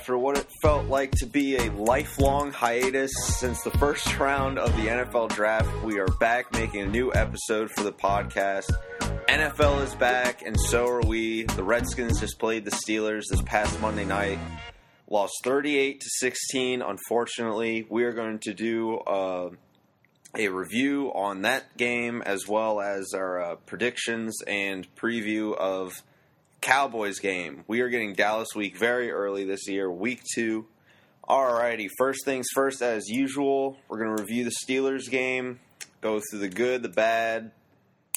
After what it felt like to be a lifelong hiatus since the first round of the NFL draft, we are back making a new episode for the podcast. NFL is back, and so are we. The Redskins just played the Steelers this past Monday night, lost 38 to 16. Unfortunately, we are going to do uh, a review on that game as well as our uh, predictions and preview of Cowboys game. We are getting Dallas week very early this year, week two. Alrighty, first things first, as usual, we're going to review the Steelers game, go through the good, the bad,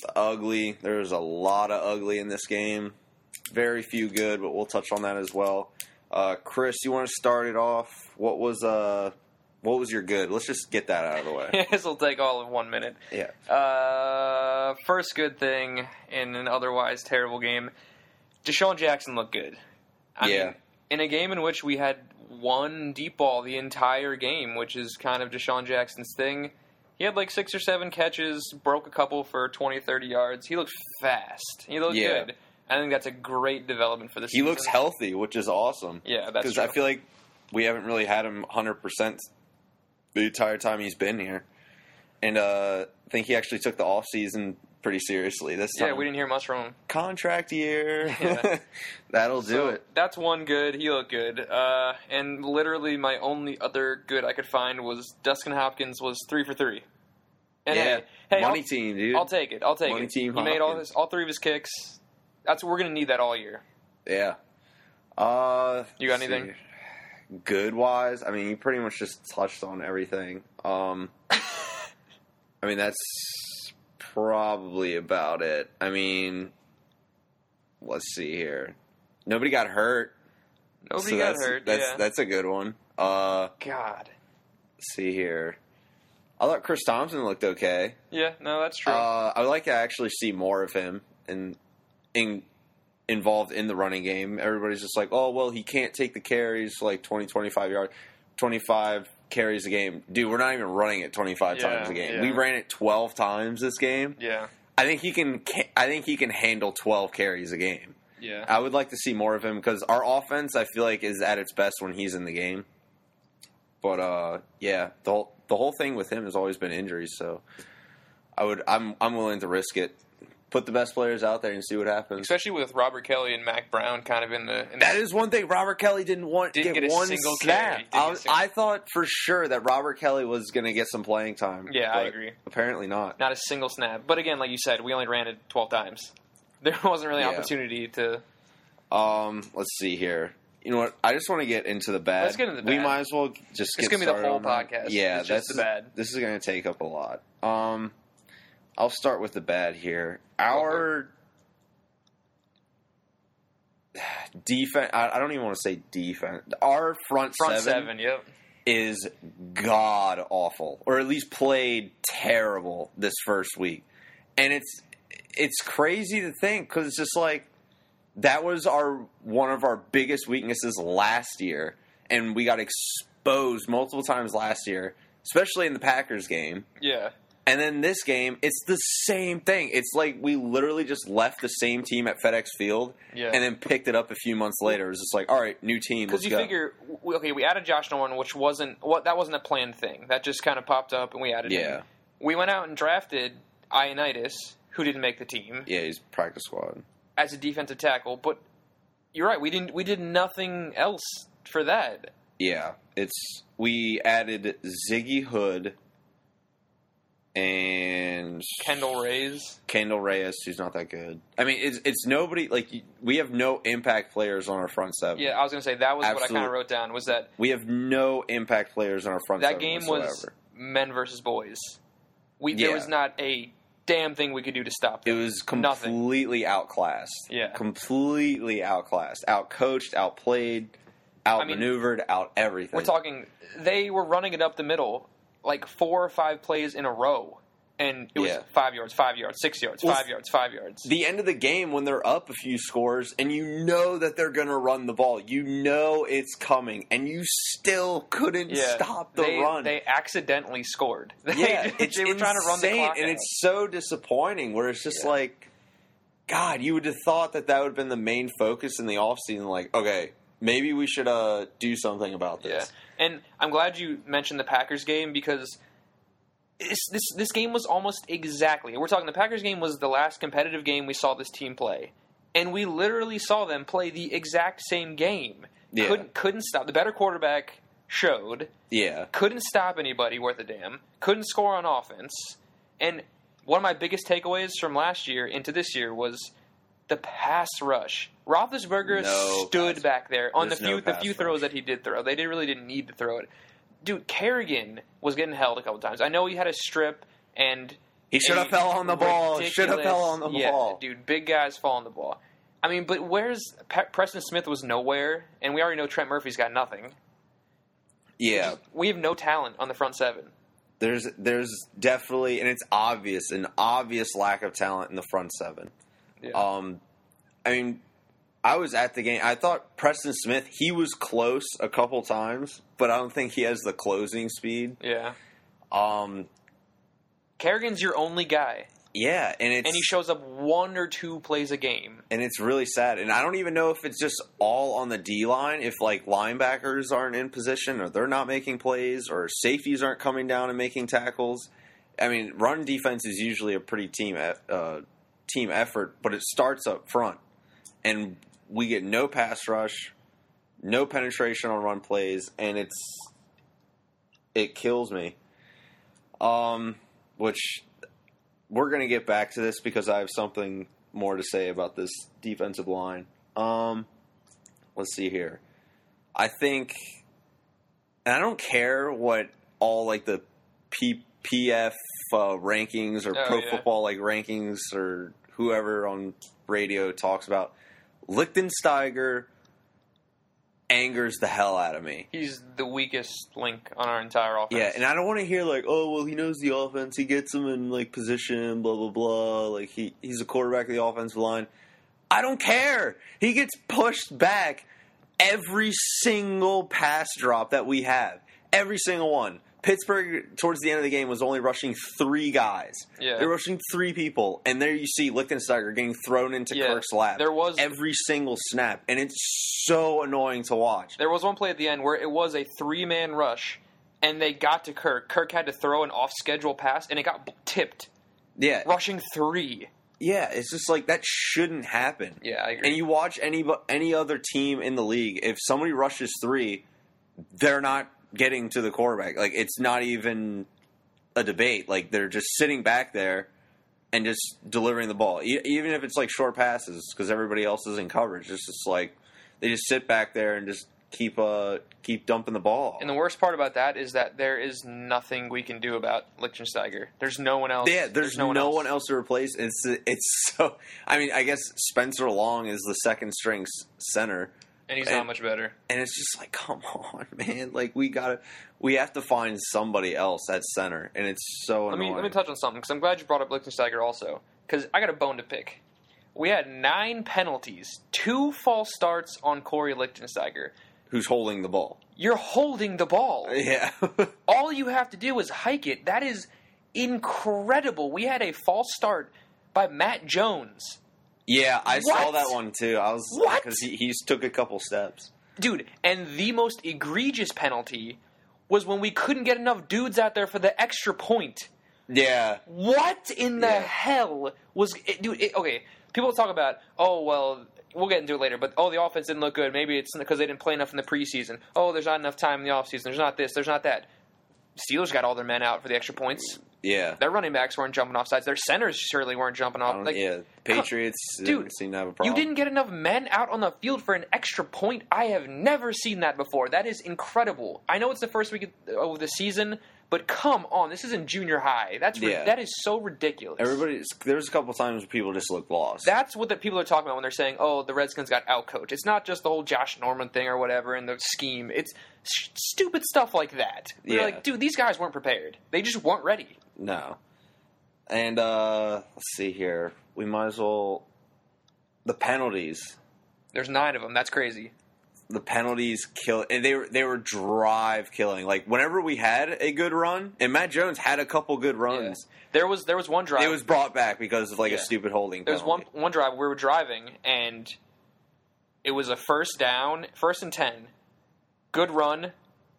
the ugly. There's a lot of ugly in this game. Very few good, but we'll touch on that as well. Uh, Chris, you want to start it off? What was uh, what was your good? Let's just get that out of the way. this will take all of one minute. Yeah. Uh, first good thing in an otherwise terrible game, DeSean Jackson looked good. I Yeah. mean, in a game in which we had one deep ball the entire game, which is kind of DeSean Jackson's thing, he had like six or seven catches, broke a couple for 20, 30 yards. He looked fast. He looked Yeah. good. I think that's a great development for the season. He season. looks healthy, which is awesome. Yeah, that's because. I feel like we haven't really had him 100% the entire time he's been here. And uh, I think he actually took the off season pretty seriously this time. yeah, we didn't hear much from him. Contract year. Yeah. That'll do So, it. That's one good. He looked good. Uh, and literally, my only other good I could find was Dustin Hopkins was three for three. And yeah. hey, hey, Money I'll, team, dude. I'll take it. I'll take Money it. team he made all Hopkins. his, all three of his kicks. That's we're gonna need that all year. yeah. Uh, You got anything? see. Good wise, I mean, you pretty much just touched on everything. Um, I mean, that's probably about it. I mean, let's see here. Nobody got hurt. Nobody so got that's, hurt. That's yeah. that's a good one. Uh, God. let's see here. I thought Chris Thompson looked okay. Yeah. No, that's true. Uh, I would like to actually see more of him and in, involved in the running game. Everybody's just like, oh well, he can't take the carries like 20, 25 yards, twenty five carries a game. Dude, we're not even running it twenty five Yeah, times a game. yeah. We ran it twelve times this game. yeah. I think he can. I think he can handle twelve carries a game. Yeah. I would like to see more of him because our offense, I feel like, is at its best when he's in the game. But uh, yeah, the whole, the whole thing with him has always been injuries. So I would, I'm, I'm willing to risk it. Put the best players out there and see what happens. Especially with Robert Kelley and Mack Brown kind of in the. In That the is one thing. Robert Kelley didn't want Didn't get, get a one single snap. I, was- single- I thought for sure that Robert Kelley was going to get some playing time. Yeah, I agree. Apparently not. not a single snap. But again, like you said, we only ran it twelve times. There wasn't really Yeah. opportunity to. Um, let's see here. You know what? I just want to get into the bad. Let's get into the bad. We might as well just It's get gonna be the whole that. podcast. Yeah, that's the bad. This is going to take up a lot. Um, I'll start with the bad here. Our defense. I, I don't even want to say defense. Our front, Front seven, seven, yep. is god awful, or at least played terrible this first week. And it's it's crazy to think because it's just like that was our one of our biggest weaknesses last year, and we got exposed multiple times last year, especially in the Packers game. Yeah. And then this game, it's the same thing. It's like we literally just left the same team at FedEx Field Yeah. and then picked it up a few months later. It was just like, all right, new team. Because you go. figure, okay, we added Josh Norman, which wasn't what that wasn't a planned thing. That just kind of popped up, and we added Yeah. him. We went out and drafted Ioannidis, who didn't make the team, yeah, he's practice squad. as a defensive tackle. But you're right, we didn't. We did nothing else for that. Yeah, it's we added Ziggy Hood and Kendall Reyes. Kendall Reyes, who's not that good. I mean, it's it's nobody like we have no impact players on our front seven. Yeah, I was gonna say that was what I kind of wrote down was that we have no impact players on our front. that seven game whatsoever. was men versus boys. We Yeah. there was not a damn thing we could do to stop that. It them. was Nothing. completely outclassed. Yeah. completely outclassed, outcoached, outplayed, outmaneuvered, out everything. We're talking. They were running it up the middle, like four or five plays in a row, and it was Yeah. five yards, five yards, six yards, Well, five yards, five yards. the end of the game when they're up a few scores and you know that they're going to run the ball. You know it's coming and you still couldn't yeah, stop the they, run. They accidentally scored. They, yeah, it's they were trying to run the insane, clock and out. it's so disappointing where it's just Yeah. like God, you would have thought that that would have been the main focus in the offseason like, okay, maybe we should uh do something about Yeah, this. And I'm glad you mentioned the Packers game because this this this game was almost exactly. We're talking the Packers game was the last competitive game we saw this team play, and we literally saw them play the exact same game. Yeah. Couldn't couldn't stop. The better quarterback showed Yeah. couldn't stop anybody worth a damn. Couldn't score on offense, and one of my biggest takeaways from last year into this year was the pass rush. Roethlisberger No stood pass- back there on the there's no few the pass few rush. throws that he did throw. They did, really didn't need to throw it. Dude, Kerrigan was getting held a couple times. I know he had a strip and He should have fell on the ball. Should have fell on the yeah, ball. dude. Big guys fall on the ball. I mean, but where's Preston Smith was nowhere, and we already know Trent Murphy's got nothing. Yeah. We have no talent on the front seven. There's there's definitely and it's obvious an obvious lack of talent in the front seven. Yeah. Um, I mean, I was at the game. I thought Preston Smith he was close a couple times, but I don't think he has the closing speed. yeah. Um, Kerrigan's your only guy, yeah, and it's and he shows up one or two plays a game. and it's really sad. And I don't even know if it's just all on the D line, if like linebackers aren't in position, or they're not making plays, or safeties aren't coming down and making tackles. I mean, run defense is usually a pretty team e- uh, team effort, but it starts up front, and we get no pass rush, no penetration on run plays, and it's it kills me. Um, which we're gonna get back to this because I have something more to say about this defensive line. Um, let's see here. I think, and I don't care what all like the PPF uh, rankings or Oh, Pro yeah. Football like rankings or whoever on radio talks about. Lichtensteiger angers the hell out of me. He's the weakest link on our entire offense. Yeah, and I don't want to hear like, oh well, he knows the offense, he gets them in like position, blah blah blah. Like he he's a quarterback of the offensive line. I don't care. He gets pushed back every single pass drop that we have, every single one. Pittsburgh towards the end of the game was only rushing three guys. Yeah. They're rushing three people, and there you see Lichtensteiger getting thrown into Yeah, Kirk's lap. there was- every single snap, and it's so annoying to watch. There was one play at the end where it was a three man rush, and they got to Kirk. Kirk had to throw an off schedule pass, and it got tipped, Yeah, rushing three. Yeah, it's just like that shouldn't happen. Yeah, I agree. And you watch any any other team in the league, if somebody rushes three, they're not getting to the quarterback. Like it's not even a debate. Like they're just sitting back there and just delivering the ball, e- even if it's like short passes because everybody else is in coverage. It's just like they just sit back there and just keep uh keep dumping the ball. And the worst part about that is that there is nothing we can do about Lichtensteiger. There's no one else. Yeah, there's, no, one, else. to replace. It's it's so. I mean, I guess Spencer Long is the second string center, and he's and- not much better. and it's just like, come on, man! Like we gotta, we have to find somebody else at center, and it's so Let me let me touch on something because I'm glad you brought up Lichtensteiger also because I got a bone to pick. We had nine penalties, two false starts on Kory Lichtensteiger. Who's holding the ball? You're holding the ball. Yeah, All you have to do is hike it. That is incredible. We had a false start by Matt Jones. Yeah. I saw that one too. I was What? because he he's took a couple steps. Dude, and the most egregious penalty was when we couldn't get enough dudes out there for the extra point. Yeah, What in the Yeah. hell was it, dude? It, okay, people talk about oh well, we'll get into it later, but oh the offense didn't look good. Maybe it's because they didn't play enough in the preseason. Oh, there's not enough time in the offseason. There's not this. There's not that. Steelers got all their men out for the extra points. Yeah. Their running backs weren't jumping off sides. Their centers surely weren't jumping off. Like, yeah, Patriots uh, dude, didn't seem to have a problem. you didn't get enough men out on the field for an extra point. I have never seen that before. That is incredible. I know it's the first week of oh, the season, but come on, this is in junior high. That's ri- Yeah. that is so ridiculous. Everybody, there's a couple times where people just look lost. That's what the people are talking about when they're saying, "Oh, the Redskins got outcoached." It's not just the whole Josh Norman thing or whatever and the scheme. It's s- stupid stuff like that. You're Yeah. like, dude, these guys weren't prepared. They just weren't ready. No. And uh let's see here. We might as well the penalties. There's nine of them. That's crazy. The penalties kill and they were they were drive killing. Like whenever we had a good run, and Matt Jones had a couple good runs, There was there was one drive. it was brought back because of like Yeah. a stupid holding There was one one drive we were driving and It was a first down, first and 10. Good run,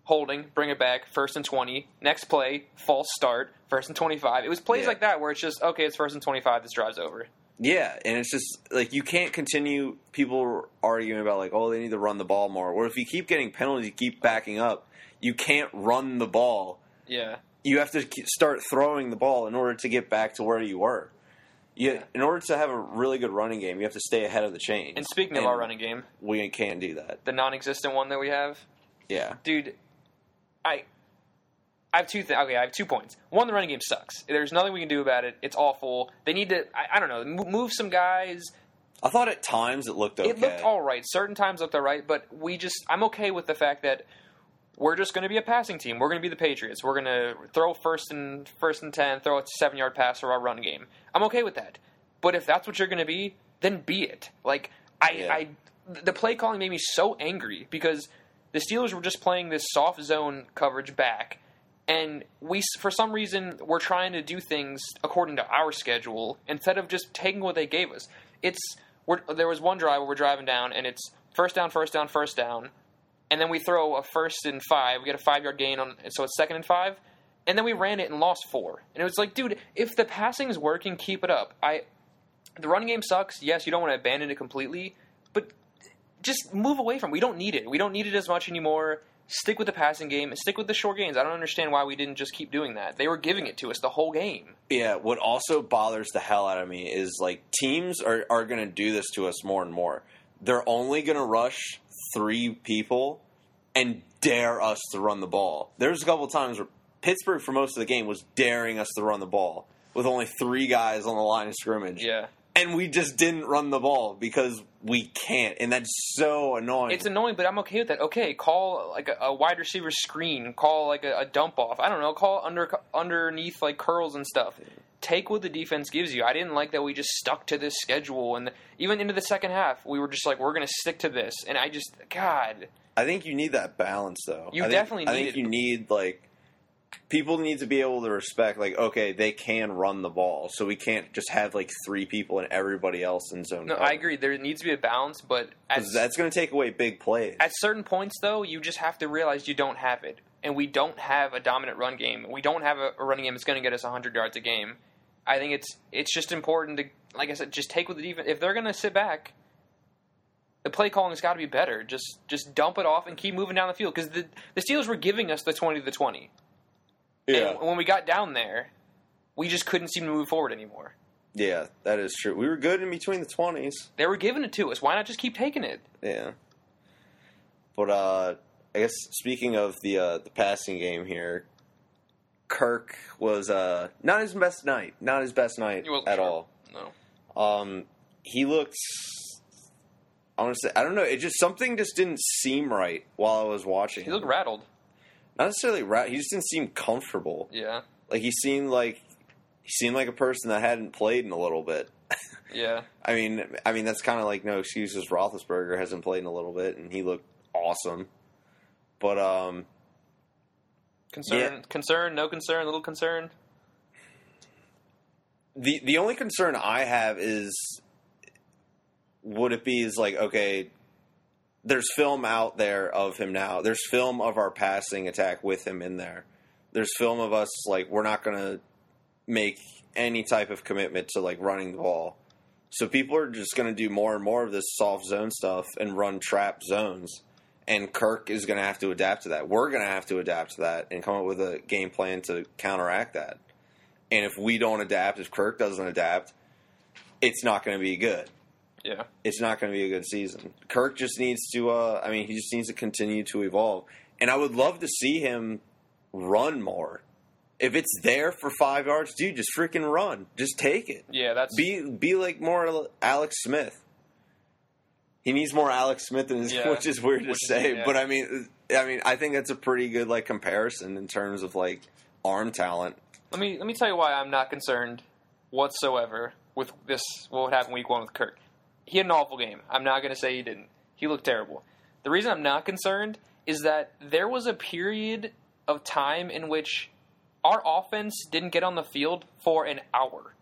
holding, bring it back, first and 20. Next play, false start, first and 25. It was plays Yeah. like that where it's just, okay, it's first and 25, this drive's over. Yeah, and it's just like you can't continue. People arguing about like, oh, they need to run the ball more. Or if you keep getting penalties, you keep backing up. You can't run the ball. Yeah. You have to start throwing the ball in order to get back to where you were. You, in order to have a really good running game, you have to stay ahead of the chain. And speaking of our running game, we can't do that. the non existent one that we have, Yeah, dude, I. I have two. Th- okay, I have two points. One, the running game sucks. There's nothing we can do about it. It's awful. They need to. I, I don't know. Move some guys. I thought at times it looked okay. It looked all right. Certain times looked all right, but we just. I'm okay with the fact that we're just going to be a passing team. We're going to be the Patriots. We're going to throw first and first and ten, throw a seven yard pass for our run game. I'm okay with that. But if that's what you're going to be, then be it. Like I, Yeah. I, the play calling made me so angry because the Steelers were just playing this soft zone coverage back, and we, for some reason, we're trying to do things according to our schedule instead of just taking what they gave us. It's there was one drive where we're driving down, and it's first down, first down, first down, and then we throw a first and five. We get a five yard gain on, so it's second and five, and then we ran it and lost four. And it was like, dude, if the passing is working, keep it up. I, the running game sucks. Yes, you don't want to abandon it completely, but just move away from. it. We don't need it. We don't need it as much anymore. Stick with the passing game and stick with the short gains. I don't understand why we didn't just keep doing that. They were giving it to us the whole game. Yeah, what also bothers the hell out of me is like teams are, are going to do this to us more and more. They're only going to rush three people and dare us to run the ball. There's a couple times where Pittsburgh, for most of the game, was daring us to run the ball with only three guys on the line of scrimmage. Yeah. And we just didn't run the ball because we can't. And that's so annoying. It's annoying, but I'm okay with that. Okay, call like a, a wide receiver screen, call like a, a dump off. I don't know, call under underneath like curls and stuff. Take what the defense gives you. I didn't like that we just stuck to this schedule, and even into the second half, we were just like, we're going to stick to this. And I just, God, I think you need that balance, though. You I think, definitely I need think it. you need like people need to be able to respect, like, okay, they can run the ball, so we can't just have like three people and everybody else in zone. no, cover. I agree. There needs to be a balance, but that's going to take away big plays. at certain points, though, you just have to realize you don't have it, and we don't have a dominant run game. We don't have a, a running game that's going to get us 100 yards a game. I think it's it's just important to, like I said, just take with the defense. If they're going to sit back, the play calling has got to be better. Just just dump it off and keep moving down the field because the the Steelers were giving us the 20 to the 20. Yeah, And when we got down there, we just couldn't seem to move forward anymore. yeah, that is true. We were good in between the twenties. They were giving it to us. Why not just keep taking it? Yeah, but uh, I guess speaking of the uh, the passing game here, Kirk was uh, not his best night. Not his best night at sharp. all. No. Um, he looked. I want to say I don't know. It just something just didn't seem right while I was watching. He looked rattled. Not necessarily right. He just didn't seem comfortable. Yeah. Like he seemed like he seemed like a person that hadn't played in a little bit. Yeah. I mean, I mean that's kind of like no excuses. Roethlisberger hasn't played in a little bit, and he looked awesome. But um, Concern, Yeah. concern, no concern, little concern. the the only concern I have is would it be is like okay there's film out there of him now. There's film of our passing attack with him in there. There's film of us like we're not going to make any type of commitment to like running the ball. So people are just going to do more and more of this soft zone stuff and run trap zones. And Kirk is going to have to adapt to that. We're going to have to adapt to that and come up with a game plan to counteract that. And if we don't adapt, if Kirk doesn't adapt, it's not going to be good. Yeah. It's not going to be a good season. Kirk just needs to. Uh, I mean, he just needs to continue to evolve. And I would love to see him run more. If it's there for five yards, dude, just freaking run. Just take it. Yeah, that's Be be like more Alex Smith. He needs more Alex Smith, in his, Yeah. which is weird to Which is- say, yeah. but I mean, I mean, I think that's a pretty good like comparison in terms of like arm talent. let me let me tell you why I'm not concerned whatsoever with this what happened week one with Kirk. He had an awful game. I'm not gonna say he didn't. He looked terrible. The reason I'm not concerned is that there was a period of time in which our offense didn't get on the field for an hour.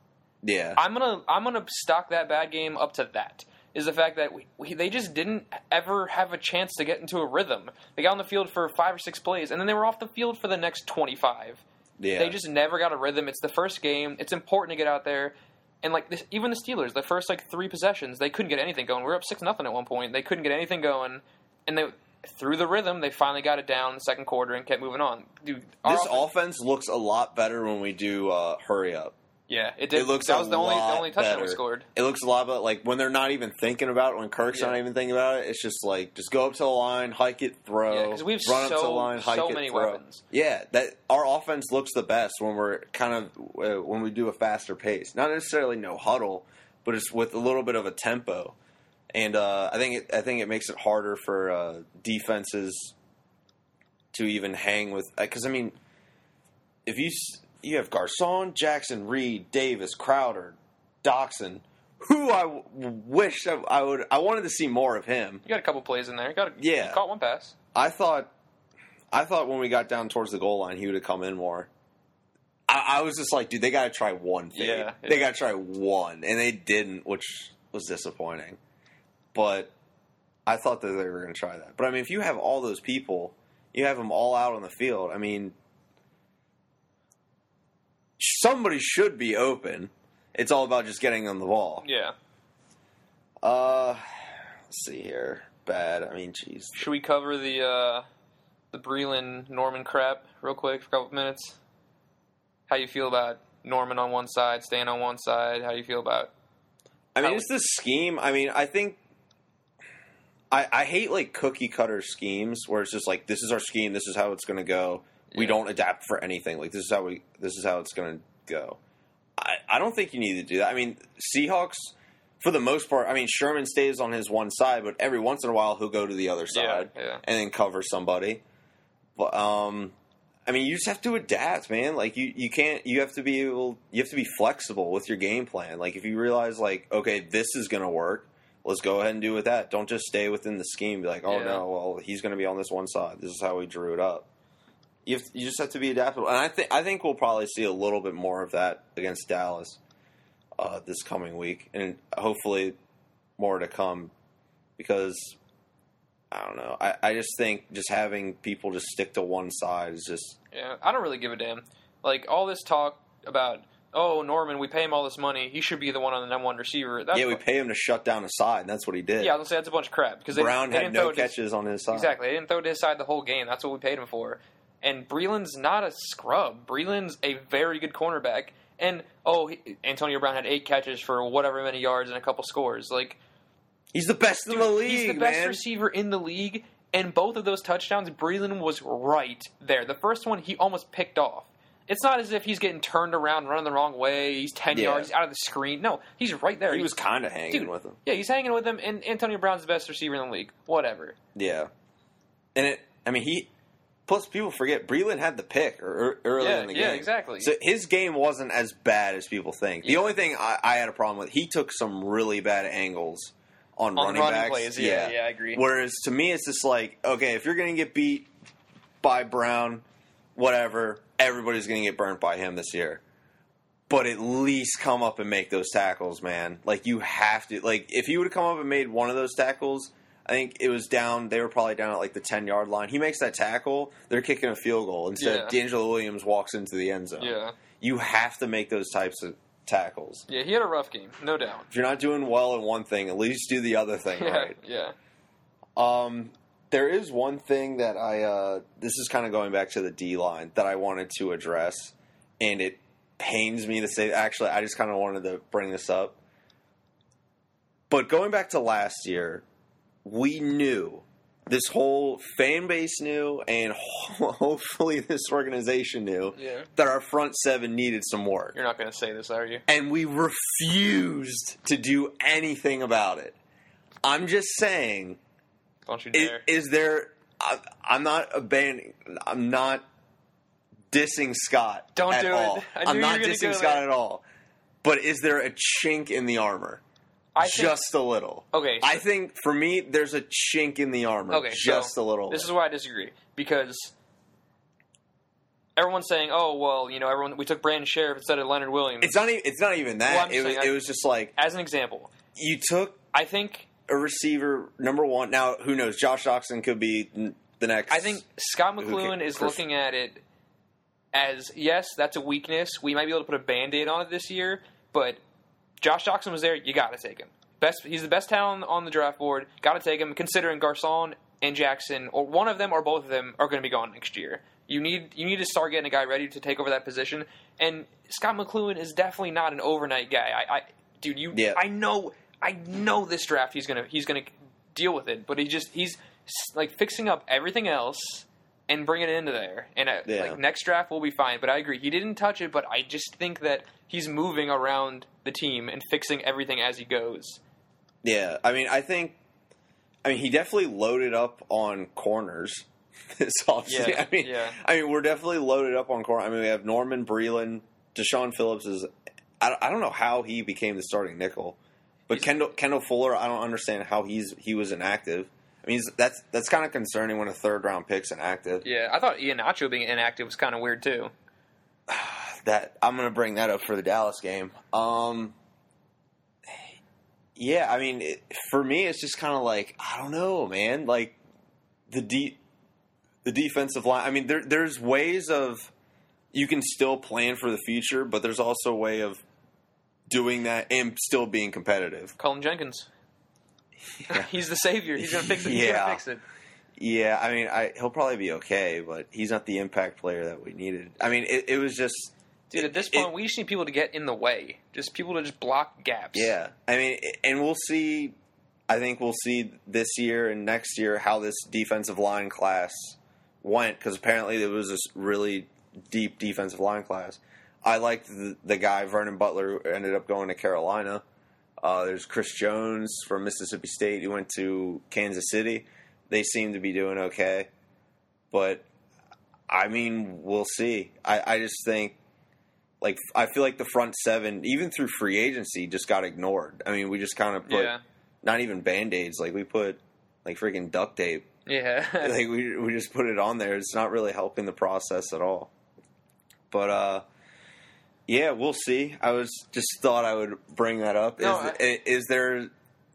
Yeah, I'm gonna I'm gonna stock that bad game up to that is the fact that we, we, they just didn't ever have a chance to get into a rhythm. They got on the field for five or six plays, and then they were off the field for the next 25. Yeah. They just never got a rhythm. It's the first game. It's important to get out there. And like this, even the Steelers, the first like three possessions, they couldn't get anything going. We were up six nothing at one point. They couldn't get anything going, and they through the rhythm, they finally got it down in the second quarter and kept moving on. Dude, this offense- offense looks a lot better when we do uh, hurry up. Yeah, it did. It looks that was the only the only touchdown we scored. It looks a lot better. Like when they're not even thinking about it, when Kirk's Yeah. not even thinking about it, it's just like just go up to the line, hike it, throw. Yeah, 'cause we have run up to the line, hike so it, many throw. weapons. Yeah, that our offense looks the best when we're kind of uh, when we do a faster pace. Not necessarily no huddle, but it's with a little bit of a tempo. And uh, I think it, I think it makes it harder for uh, defenses to even hang with because I mean, if you you have Garcon, Jackson, Reed, Davis, Crowder, Doctson, who I w- wish I, I would I wanted to see more of him. You got a couple plays in there. You got a, Yeah. you caught one pass. I thought I thought when we got down towards the goal line, he would have come in more. I, I was just like, dude, they got to try one thing. Yeah, They got to try one, and they didn't, which was disappointing. But I thought that they were going to try that. But I mean, if you have all those people, you have them all out on the field. I mean, somebody should be open. It's all about just getting on the ball. Yeah. Uh, let's see here. Bad. I mean, jeez. Should we cover the uh, the Breeland Norman crap real quick for a couple minutes? How you feel about Norman on one side, staying on one side? How you feel about? I mean, it's the scheme. I mean, I think I, I hate like cookie cutter schemes where it's just like this is our scheme, this is how it's going to go. We don't adapt for anything. Like this is how we this is how it's going to go. I, I don't think you need to do that. I mean, Seahawks for the most part. I mean, Sherman stays on his one side, but every once in a while he'll go to the other side yeah. and then cover somebody. But um, I mean, you just have to adapt, man. Like you, you can't. You have to be able. You have to be flexible with your game plan. Like if you realize, like, okay, this is going to work. Let's go ahead and do with that. Don't just stay within the scheme. Be like, oh Yeah. no, well he's going to be on this one side. This is how we drew it up. You have, you just have to be adaptable, and I think I think we'll probably see a little bit more of that against Dallas uh, this coming week, and hopefully more to come because I don't know. I, I just think just having people just stick to one side is just Yeah, I don't really give a damn. Like all this talk about, oh Norman, we pay him all this money. He should be the one on the number one receiver. That's yeah. We pay him to shut down a side, and that's what he did. yeah. I was gonna say that's a bunch of crap because they, Brown they had didn't no throw it to- catches on his side. Exactly, they didn't throw it to his side the whole game. That's what we paid him for. And Breeland's not a scrub. Breeland's a very good cornerback. And oh, he, Antonio Brown had eight catches for whatever many yards and a couple scores. Like He's the best in the league, He's the best man. receiver in the league, and both of those touchdowns, Breeland was right there. The first one, he almost picked off. It's not as if he's getting turned around, running the wrong way. He's ten Yeah. yards out of the screen. No, he's right there. he He's- was kind of hanging dude, with him. Yeah, he's hanging with him, and Antonio Brown's the best receiver in the league. Whatever. Yeah, and it. I mean, he. Plus, people forget Breeland had the pick early Yeah, in the game. yeah, exactly. So his game wasn't as bad as people think. The Yeah. only thing I, I had a problem with, he took some really bad angles on, On running, running backs. plays, yeah, yeah, I agree. Whereas to me, it's just like, okay, if you're going to get beat by Brown, whatever, everybody's going to get burnt by him this year. But at least come up and make those tackles, man. Like you have to. Like if he would have come up and made one of those tackles, I think it was down. They were probably down at like the ten yard line. He makes that tackle, they're kicking a field goal. Instead, Yeah. DeAngelo Williams walks into the end zone. Yeah, You have to make those types of tackles. yeah, he had a rough game, no doubt. If you're not doing well in one thing, at least do the other thing Yeah, right. yeah. Um, there is one thing that I uh, this is kind of going back to the D line that I wanted to address, and it pains me to say. Actually, I just kind of wanted to bring this up. But going back to last year, we knew this whole fan base knew, and hopefully this organization knew Yeah. that our front seven needed some work You're not going to say this, are you? and we refused to do anything about it. I'm just saying, Don't you is, dare. is there? I, I'm not abandoning. I'm not dissing Scott. Don't at do it. all. I knew I'm you not were gonna dissing go Scott there. at all. But is there a chink in the armor? I think- just a little. Okay, I think for me, there's a chink in the armor. Okay, just so a little. This bit. is why I disagree because everyone's saying, "Oh, well, you know, everyone we took Brandon Scherff instead of Leonard Williams." It's not. Even, it's not even that. Well, it was. I- it was just like As an example, you took I think a receiver number one. Now, who knows? Josh Doctson could be the next. I think Scot McCloughan can- is looking at it as yes, that's a weakness. We might be able to put a band aid on it this year, but Josh Jackson was there. You got to take him. Best, he's the best talent on the draft board. Got to take him. Considering Garcon and Jackson, or one of them or both of them, are going to be gone next year. You need you need to start getting a guy ready to take over that position. And Scot McCloughan is definitely not an overnight guy. I, I dude, you, Yeah. I know, I know this draft he's gonna he's gonna deal with it, but he just he's like fixing up everything else and bring it into there. And uh, Yeah. like next draft will be fine. But I agree, he didn't touch it. But I just think that he's moving around the team and fixing everything as he goes. Yeah, I mean, I think, I mean, he definitely loaded up on corners this offseason. Yeah, I mean, yeah. I mean, we're definitely loaded up on corner. I mean, we have Norman Breeland, Dashaun Phillips is. I, I don't know how he became the starting nickel, but He's- Kendall Kendall Fuller, I don't understand how he's he was inactive. I mean, that's that's kind of concerning when a third round pick's inactive. Yeah, I thought Ian Nacho being inactive was kind of weird too. that I'm going to bring that up for the Dallas game. Um, yeah, I mean, it, for me, it's just kind of like I don't know, man. Like the de- the defensive line. I mean, there, there's ways of you can still plan for the future, but there's also a way of doing that and still being competitive. Cullen Jenkins. Yeah. He's the savior. He's gonna fix it. He's Yeah. gonna fix it. Yeah, I mean, I, he'll probably be okay, but he's not the impact player that we needed. I mean, it, it was just Dude, at this it- point, we just need people to get in the way. Just people to just block gaps. Yeah, I mean, and we'll see. I think we'll see this year and next year how this defensive line class went because apparently there was this really deep defensive line class. I liked the, the guy Vernon Butler who ended up going to Carolina. Uh, there's Chris Jones from Mississippi State. He went to Kansas City. They seem to be doing okay, but I mean, we'll see. I, I just think like I feel like the front seven, even through free agency, just got ignored. I mean, we just kind of put Yeah. not even band aids, like we put like freaking duct tape. Yeah. like we we just put it on there. It's not really helping the process at all. But uh, yeah, we'll see. I was just thought I would bring that up. No, is, i- is there?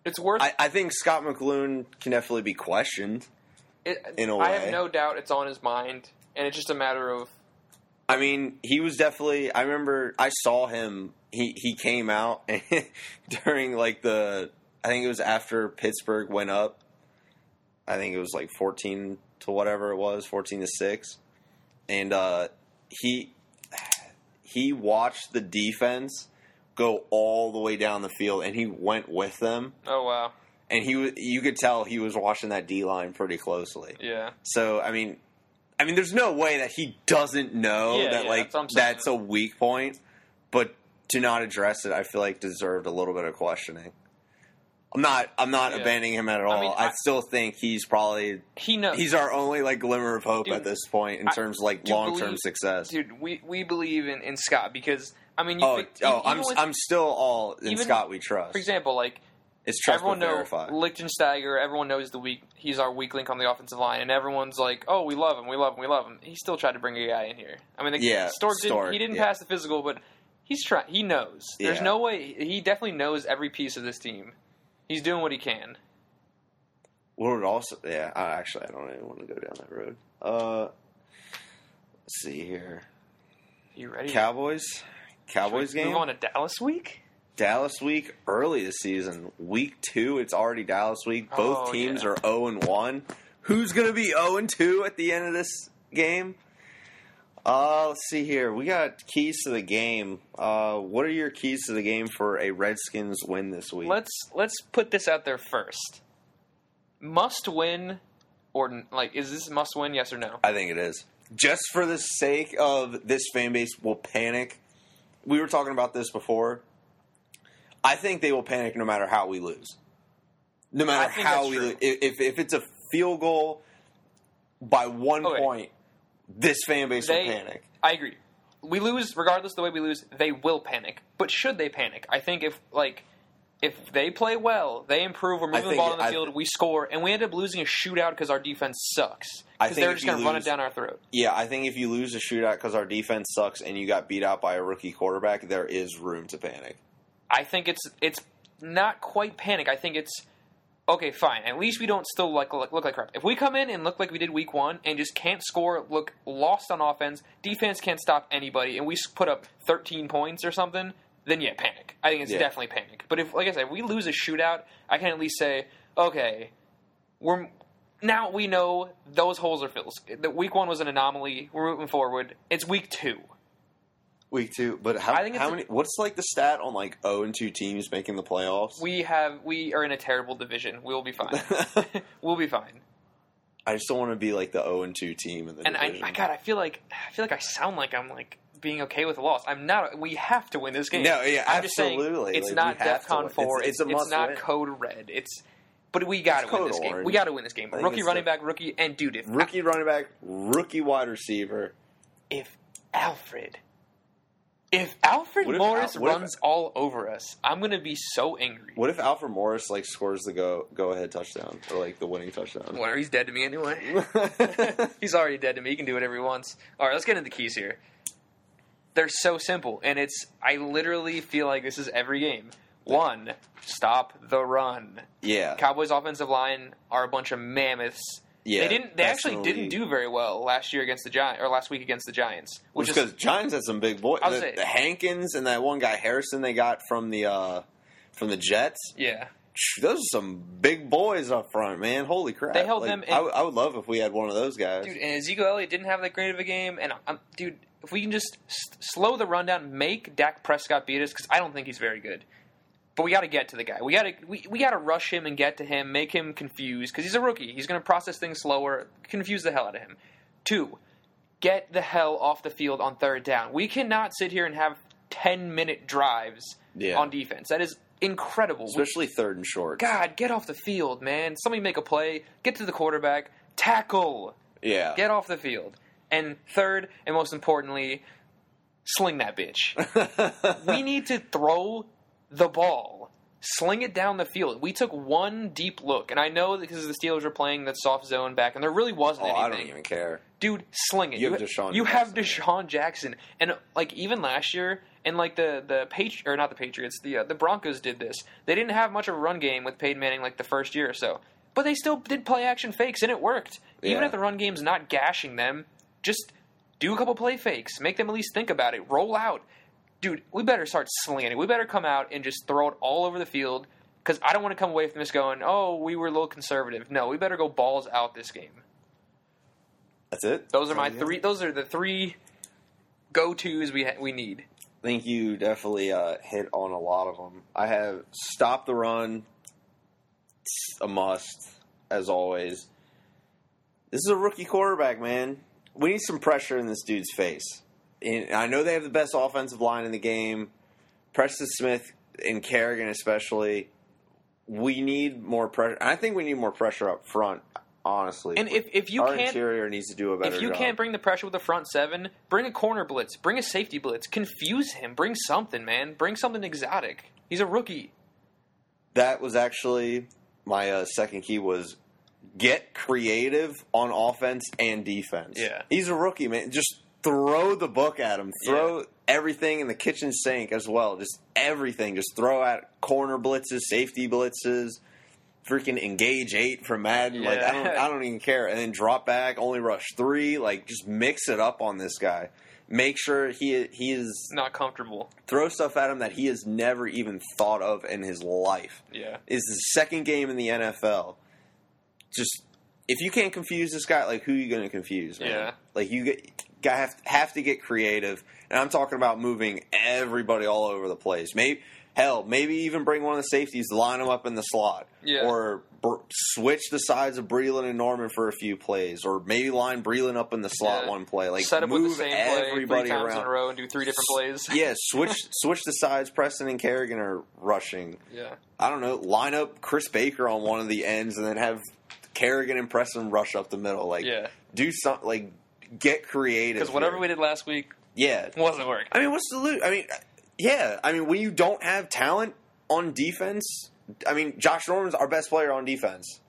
it's worth. I, I think Scot McCloughan can definitely be questioned. it, in a I way. I have no doubt it's on his mind, and it's just a matter of I mean, he was definitely. I remember I saw him. He he came out during like the. I think it was after Pittsburgh went up. I think it was like fourteen to whatever it was, fourteen to six, and uh, he he watched the defense go all the way down the field, and he went with them, oh wow, and he you could tell he was watching that D line pretty closely. yeah, So I mean, I mean, there's no way that he doesn't know Yeah, that yeah, like that's what I'm saying. that's a weak point, but to not address it, I feel like deserved a little bit of questioning. I'm not. I'm not Yeah. abandoning him at all. I, mean, I- still think he's probably he knows. he's our only like glimmer of hope Dude, at this point in I terms of like long term success. dude. We we believe in, in Scott because I mean, you oh, think, oh, I'm with- I'm still all in even- Scott. We trust. for example, like it's trust everyone knows. Lichtensteiger. Everyone knows the weak. He's our weak link on the offensive line, and everyone's like, "Oh, we love him. We love him. We love him." He still tried to bring a guy in here. I mean, the, Yeah, Stork didn't. He didn't yeah. pass the physical, but he's trying. He knows. There's Yeah. no way. He definitely knows every piece of this team. He's doing what he can. What would also? Yeah, I, actually, I don't even want to go down that road. Uh, let's see here. You ready? Cowboys. Cowboys Should we game. Move on to Dallas week. Dallas week early this season. Week two, it's already Dallas week. Both Oh, teams yeah. are zero and one. Who's going to be zero and two at the end of this game? Uh, let's see here. We got keys to the game. Uh, what are your keys to the game for a Redskins win this week? Let's let's put this out there first. Must win, or like, is this must win? Yes or no? I think it is. Just for the sake of this fan base will panic. We were talking about this before. I think they will panic no matter how we lose. No matter how we true. lose. If, if it's a field goal by one Okay. point, this fan base They- will panic. I agree. We lose, regardless of the way we lose, they will panic. But should they panic? I think if like if they play well, they improve. We're moving the ball on the I- field, we score, and we end up losing a shootout because our defense sucks. I Because think they're just going to run it down our throat. Yeah, I think if you lose a shootout because our defense sucks and you got beat out by a rookie quarterback, there is room to panic. I think it's it's not quite panic. I think it's okay, fine. At least we don't still like look, look like crap. If we come in and look like we did week one and just can't score, look lost on offense, defense can't stop anybody, and we put up 13 points or something, then yeah, panic. I think it's Yeah. definitely panic. But if, like I said, if we lose a shootout, I can at least say, okay, we're now we know those holes are filled. The week one was an anomaly. We're moving forward. It's week two. Week two, but how, I think how many? What's like the stat on like zero and two teams making the playoffs? We have we are in a terrible division. We'll be fine. we'll be fine. I just don't want to be like the zero and two team in the And I, division. I God, I feel like I feel like I sound like I'm like being okay with a loss. I'm not. We have to win this game. No, yeah, I'm just saying absolutely. it's Like, not DefCon four. It's- It's, it's not win. code red. It's but we got to win this game. We got to win this game. Rookie running the- back, rookie, and dude, if rookie running back, rookie wide receiver. if Alfred. If Alfred What if Morris Al- what if- runs all over us, I'm gonna be so angry. What if Alfred Morris like scores the go go ahead touchdown or like the winning touchdown? Whatever, he's dead to me anyway. He's already dead to me. He can do whatever he wants. All right, let's get into the keys here. They're so simple, and it's I literally feel like this is every game. One, stop the run. yeah, Cowboys' offensive line are a bunch of mammoths. Yeah. they didn't. They actually didn't do very well last year against the Giants, or last week against the Giants, which because Giants had some big boys. The, the Hankins and that one guy Harrison they got from the uh from the Jets. yeah. Those are some big boys up front, man. Holy crap! They held Like, them in- I, would- I would love if we had one of those guys. Dude, and Ezekiel Elliott didn't have that great of a game. And um, dude, if we can just s- slow the rundown, make Dak Prescott beat us, because I don't think he's very good. But we got to get to the guy. We got to we, we got to rush him and get to him, make him confused, because he's a rookie. He's going to process things slower, confuse the hell out of him. Two, get the hell off the field on third down. We cannot sit here and have ten minute drives Yeah. on defense. That is incredible. We- especially third and short. God, get off the field, man. Somebody make a play. Get to the quarterback. Tackle Yeah, get off the field. And third, and most importantly, sling that bitch. we need to throw the ball. Sling it down the field. We took one deep look, and I know because the Steelers were playing that soft zone back, and there really wasn't oh, I anything. don't even care. Dude, sling it. You have DeSean You have Jackson. DeSean Jackson, and like even last year, and like the the Patri- or not the Patriots, the uh, the Broncos did this. They didn't have much of a run game with Peyton Manning like the first year or so, but they still did play action fakes, and it worked. Even if the run game's not gashing them, just do a couple play fakes, make them at least think about it, roll out. Dude, we better start slinging. We better come out and just throw it all over the field. Because I don't want to come away from this going, oh, we were a little conservative. No, we better go balls out this game. That's it. Those are my Yeah. three. Those are the three go tos we ha- we need. I think you definitely uh, hit on a lot of them. I have stop the run. It's a must, as always. This is a rookie quarterback, man. We need some pressure in this dude's face. And I know they have the best offensive line in the game. Preston Smith and Kerrigan, especially. We need more pressure. I think we need more pressure up front. Honestly, And if, if you our can't interior needs to do a better if you job. can't bring the pressure with the front seven, bring a corner blitz, bring a safety blitz, confuse him, bring something, man, bring something exotic. He's a rookie. that was actually my uh, second key was get creative on offense and defense. Yeah. he's a rookie, man. Just throw the book at him. Throw everything in the kitchen sink as well. Just everything. Just throw at corner blitzes, safety blitzes. Freaking engage eight from Madden, like I don't, I don't even care. And then drop back, only rush three. Like just mix it up on this guy. Make sure he he is Not comfortable. throw stuff at him that he has never even thought of in his life Yeah. is the second game in the NFL. Just if you can't confuse this guy, like who are you going to confuse? Man? Yeah. like you get, have have to get creative, and I'm talking about moving everybody all over the place. Maybe hell, maybe even bring one of the safeties, line them up in the slot, Yeah. or br- switch the sides of Breeland and Norman for a few plays, or maybe line Breeland up in the slot Yeah. one play. Like Set up move with the same play everybody three times around. in a row and do three different plays. yeah, switch switch the sides. Preston and Kerrigan are rushing. yeah. I don't know, line up Chris Baker on one of the ends and then have Kerrigan and Preston rush up the middle. Like, Yeah. do something, like, get creative. Because whatever we did last week Yeah. wasn't working. I mean, what's the loot? I mean, yeah. I mean, when you don't have talent on defense, I mean, Josh Norman's our best player on defense.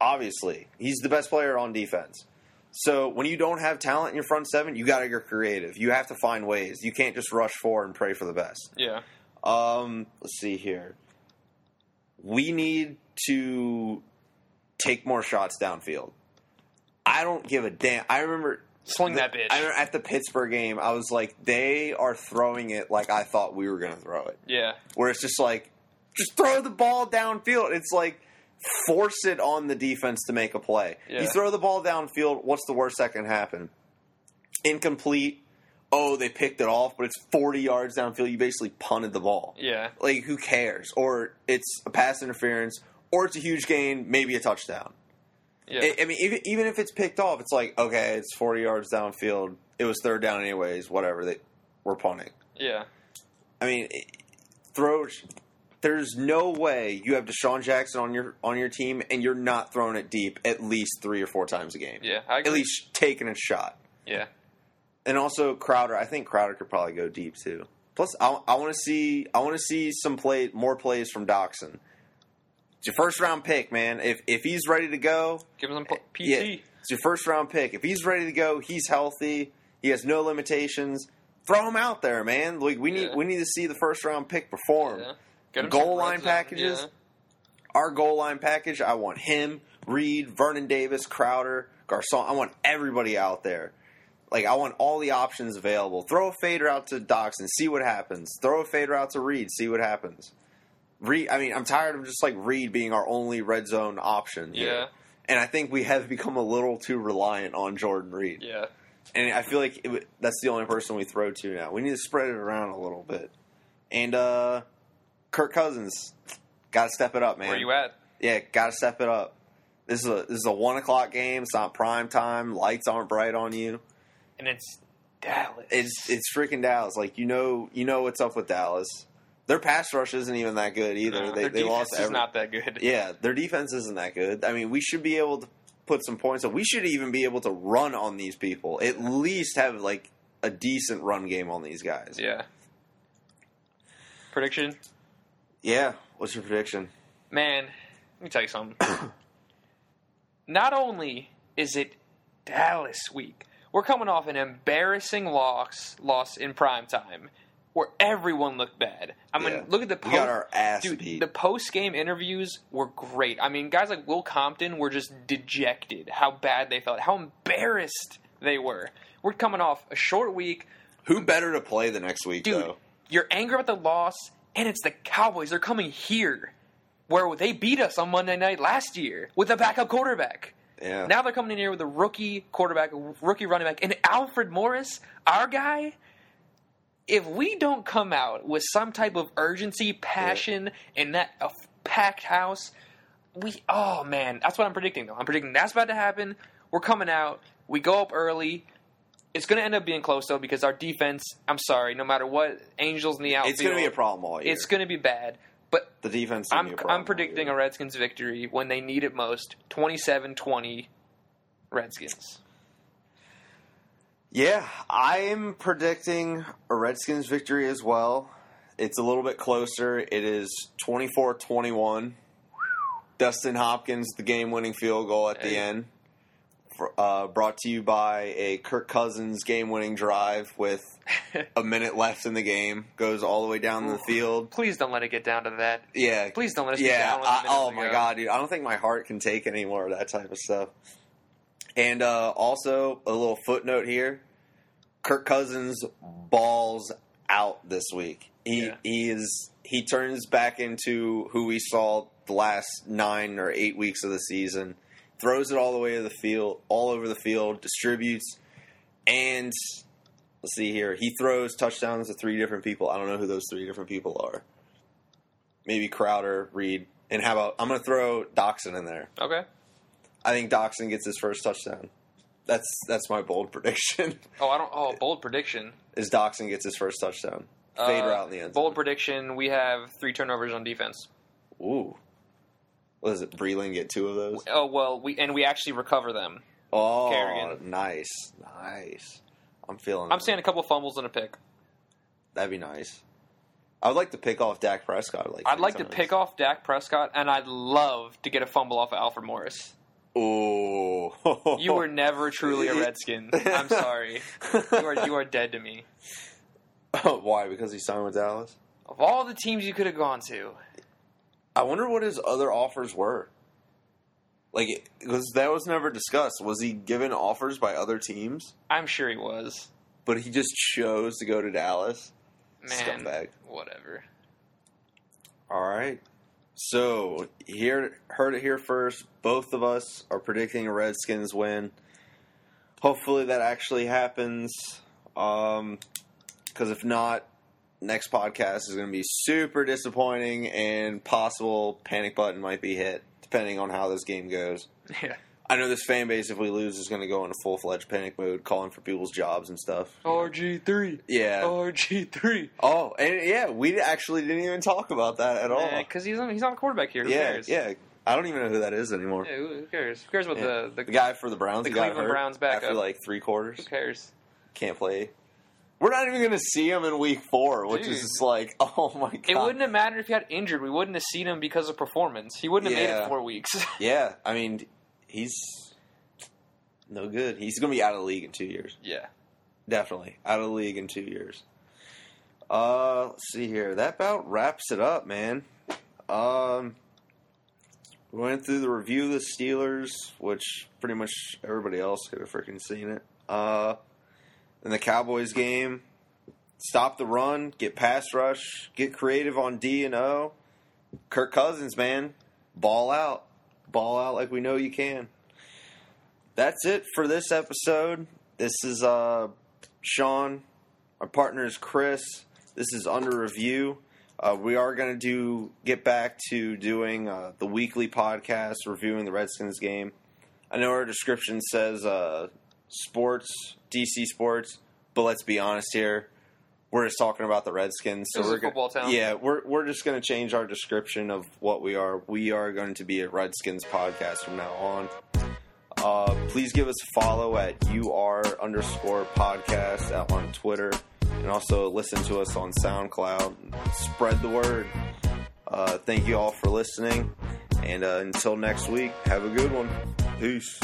Obviously, he's the best player on defense. So when you don't have talent in your front seven, you got to get creative. You have to find ways. You can't just rush forward and pray for the best. Yeah. Um, let's see here. we need to take more shots downfield. I don't give a damn. I remember Sling that bitch. I remember at the Pittsburgh game, I was like, they are throwing it like I thought we were going to throw it. yeah. Where it's just like, just throw the ball downfield. It's like force it on the defense to make a play. Yeah. You throw the ball downfield. What's the worst that can happen? Incomplete. Oh, they picked it off, but it's forty yards downfield. You basically punted the ball. Yeah. Like, who cares? Or it's a pass interference, or it's a huge gain, maybe a touchdown. Yeah. I, I mean, even, even if it's picked off, it's like okay, it's forty yards downfield. It was third down anyways. Whatever. They we're punting. yeah. I mean, it- throw. There's no way you have DeSean Jackson on your on your team and you're not throwing it deep at least three or four times a game. Yeah. At least taking a shot. Yeah. And also Crowder, I think Crowder could probably go deep too. Plus, I, I want to see I want to see some play more plays from Doctson. It's your first round pick, man. If if he's ready to go, Give him some eh, PT. yeah, it's your first round pick. If he's ready to go, he's healthy. He has no limitations. Throw him out there, man. Like we need Yeah. we need to see the first round pick perform. Yeah. Get him Goal line packages? Our goal line package, I want him, Reed, Vernon Davis, Crowder, Garcon. I want everybody out there. Like I want all the options available. Throw a fader out to Dox and see what happens. Throw a fader out to Reed, see what happens. Reed, I mean, I'm tired of just like Reed being our only red zone option. here. Yeah. And I think we have become a little too reliant on Jordan Reed. Yeah. And I feel like it, that's the only person we throw to now. We need to spread it around a little bit. And uh Kirk Cousins, got to step it up, man. Where you at? Yeah, got to step it up. This is a this is a one o'clock game. It's not prime time. Lights aren't bright on you. And it's Dallas. It's it's freaking Dallas. Like you know you know what's up with Dallas. Their pass rush isn't even that good either. No, they their they defense lost is every, not that good. Yeah, their defense isn't that good. I mean, we should be able to put some points up. We should even be able to run on these people. At least have like a decent run game on these guys. Yeah. Prediction? Yeah. What's your prediction? Man, let me tell you something. Not only is it Dallas week, we're coming off an embarrassing loss loss in prime time where everyone looked bad. I mean, Yeah. look at the We post, got our ass dude, beat. the post game interviews were great. I mean, guys like Will Compton were just dejected how bad they felt, how embarrassed they were. We're coming off a short week. Who better to play the next week Dude, though? you're angry about the loss, and it's the Cowboys. They're coming here, where they beat us on Monday night last year with a backup quarterback. Yeah. Now they're coming in here with a rookie quarterback, a rookie running back, and Alfred Morris, our guy. If we don't come out with some type of urgency, passion, and that a packed house, we oh man, that's what I'm predicting though. I'm predicting that's about to happen. We're coming out. We go up early. It's going to end up being close though because our defense. I'm sorry, no matter what, Angels in the outfield, it's going to be a problem all year. It's going to be bad. But the defense. I'm be a problem I'm predicting a. Redskins victory when they need it most. 27-20 Redskins. Yeah, I'm predicting a Redskins victory as well. It's a little bit closer. It is 24-21. Dustin Hopkins, the game-winning field goal at the end. Uh, brought to you by a Kirk Cousins game-winning drive with a minute left in the game. Goes all the way down the field. Please don't let it get down to that. Yeah, Please don't let it yeah. down with a I, oh my go. god, dude! I don't think my heart can take any more of that type of stuff. And uh, also a little footnote here: Kirk Cousins balls out this week. He Yeah. he is he turns back into who we saw the last nine or eight weeks of the season. Throws it all the way to the field, all over the field, distributes, and let's see here. He throws touchdowns to three different people. I don't know who those three different people are. Maybe Crowder, Reed, and how about I'm going to throw Doctson in there. Okay. I think Doctson gets his first touchdown. That's that's my bold prediction. Oh, I don't. Oh, bold prediction. is Doctson gets his first touchdown. Fade Uh, out in the end. Bold zone. prediction. We have three turnovers on defense. Ooh. What is it? Breeland get two of those? Oh well, we and we actually recover them. Oh, Kerrigan. nice, nice. I'm feeling. I'm saying a couple fumbles and a pick. that'd be nice. I would like to pick off Dak Prescott. Like I'd like to pick off Dak Prescott, and I'd love to get a fumble off of Alfred Morris. Ooh. You were never truly a Redskin. I'm sorry. You are you are dead to me. Why? Because he signed with Dallas. Of all the teams you could have gone to, I wonder what his other offers were. Like, because that was never discussed. Was he given offers by other teams, I'm sure he was. but he just chose to go to Dallas? Man, Scumbag. whatever. All right. So here, heard it here first. Both of us are predicting a Redskins win. Hopefully that actually happens. Um, because if not, next podcast is going to be super disappointing and possible panic button might be hit depending on how this game goes. Yeah. I know this fan base, if we lose, is going to go into full fledged panic mode, calling for people's jobs and stuff. RG three. Yeah. RG three. Oh, and yeah, we actually didn't even talk about that at all. Because he's on, he's on quarterback here. Who yeah, cares? yeah. I don't even know who that is anymore. Yeah, who, cares? Who cares about Yeah. the, the The guy for the Browns, the Cleveland Browns backup. after like three quarters. Who cares? Can't play. We're not even going to see him in week four, which Dude. is just like, oh my god. It wouldn't have mattered if he got injured. We wouldn't have seen him because of performance. He wouldn't have made it four weeks. Yeah, I mean, he's no good. He's going to be out of the league in two years. yeah. Definitely out of the league in two years. Uh, let's see here. That about wraps it up, man. Um, we went through the review of the Steelers, which pretty much everybody else could have freaking seen it. Uh, in the Cowboys game, stop the run, get pass rush, get creative on D and O. Kirk Cousins, man, ball out, ball out like we know you can. That's it for this episode. This is uh Sean. Our partner is Chris. This is under review. Uh, we are going to do get back to doing uh, the weekly podcast reviewing the Redskins game. I know our description says uh, sports, DC sports, but let's be honest here. We're just talking about the Redskins, so we're football town. Yeah, we're we're just going to change our description of what we are. We are going to be a Redskins podcast from now on. Uh, please give us a follow at UR underscore podcast out on Twitter. And also listen to us on SoundCloud. Spread the word. Uh, thank you all for listening. And uh, until next week, have a good one. Peace.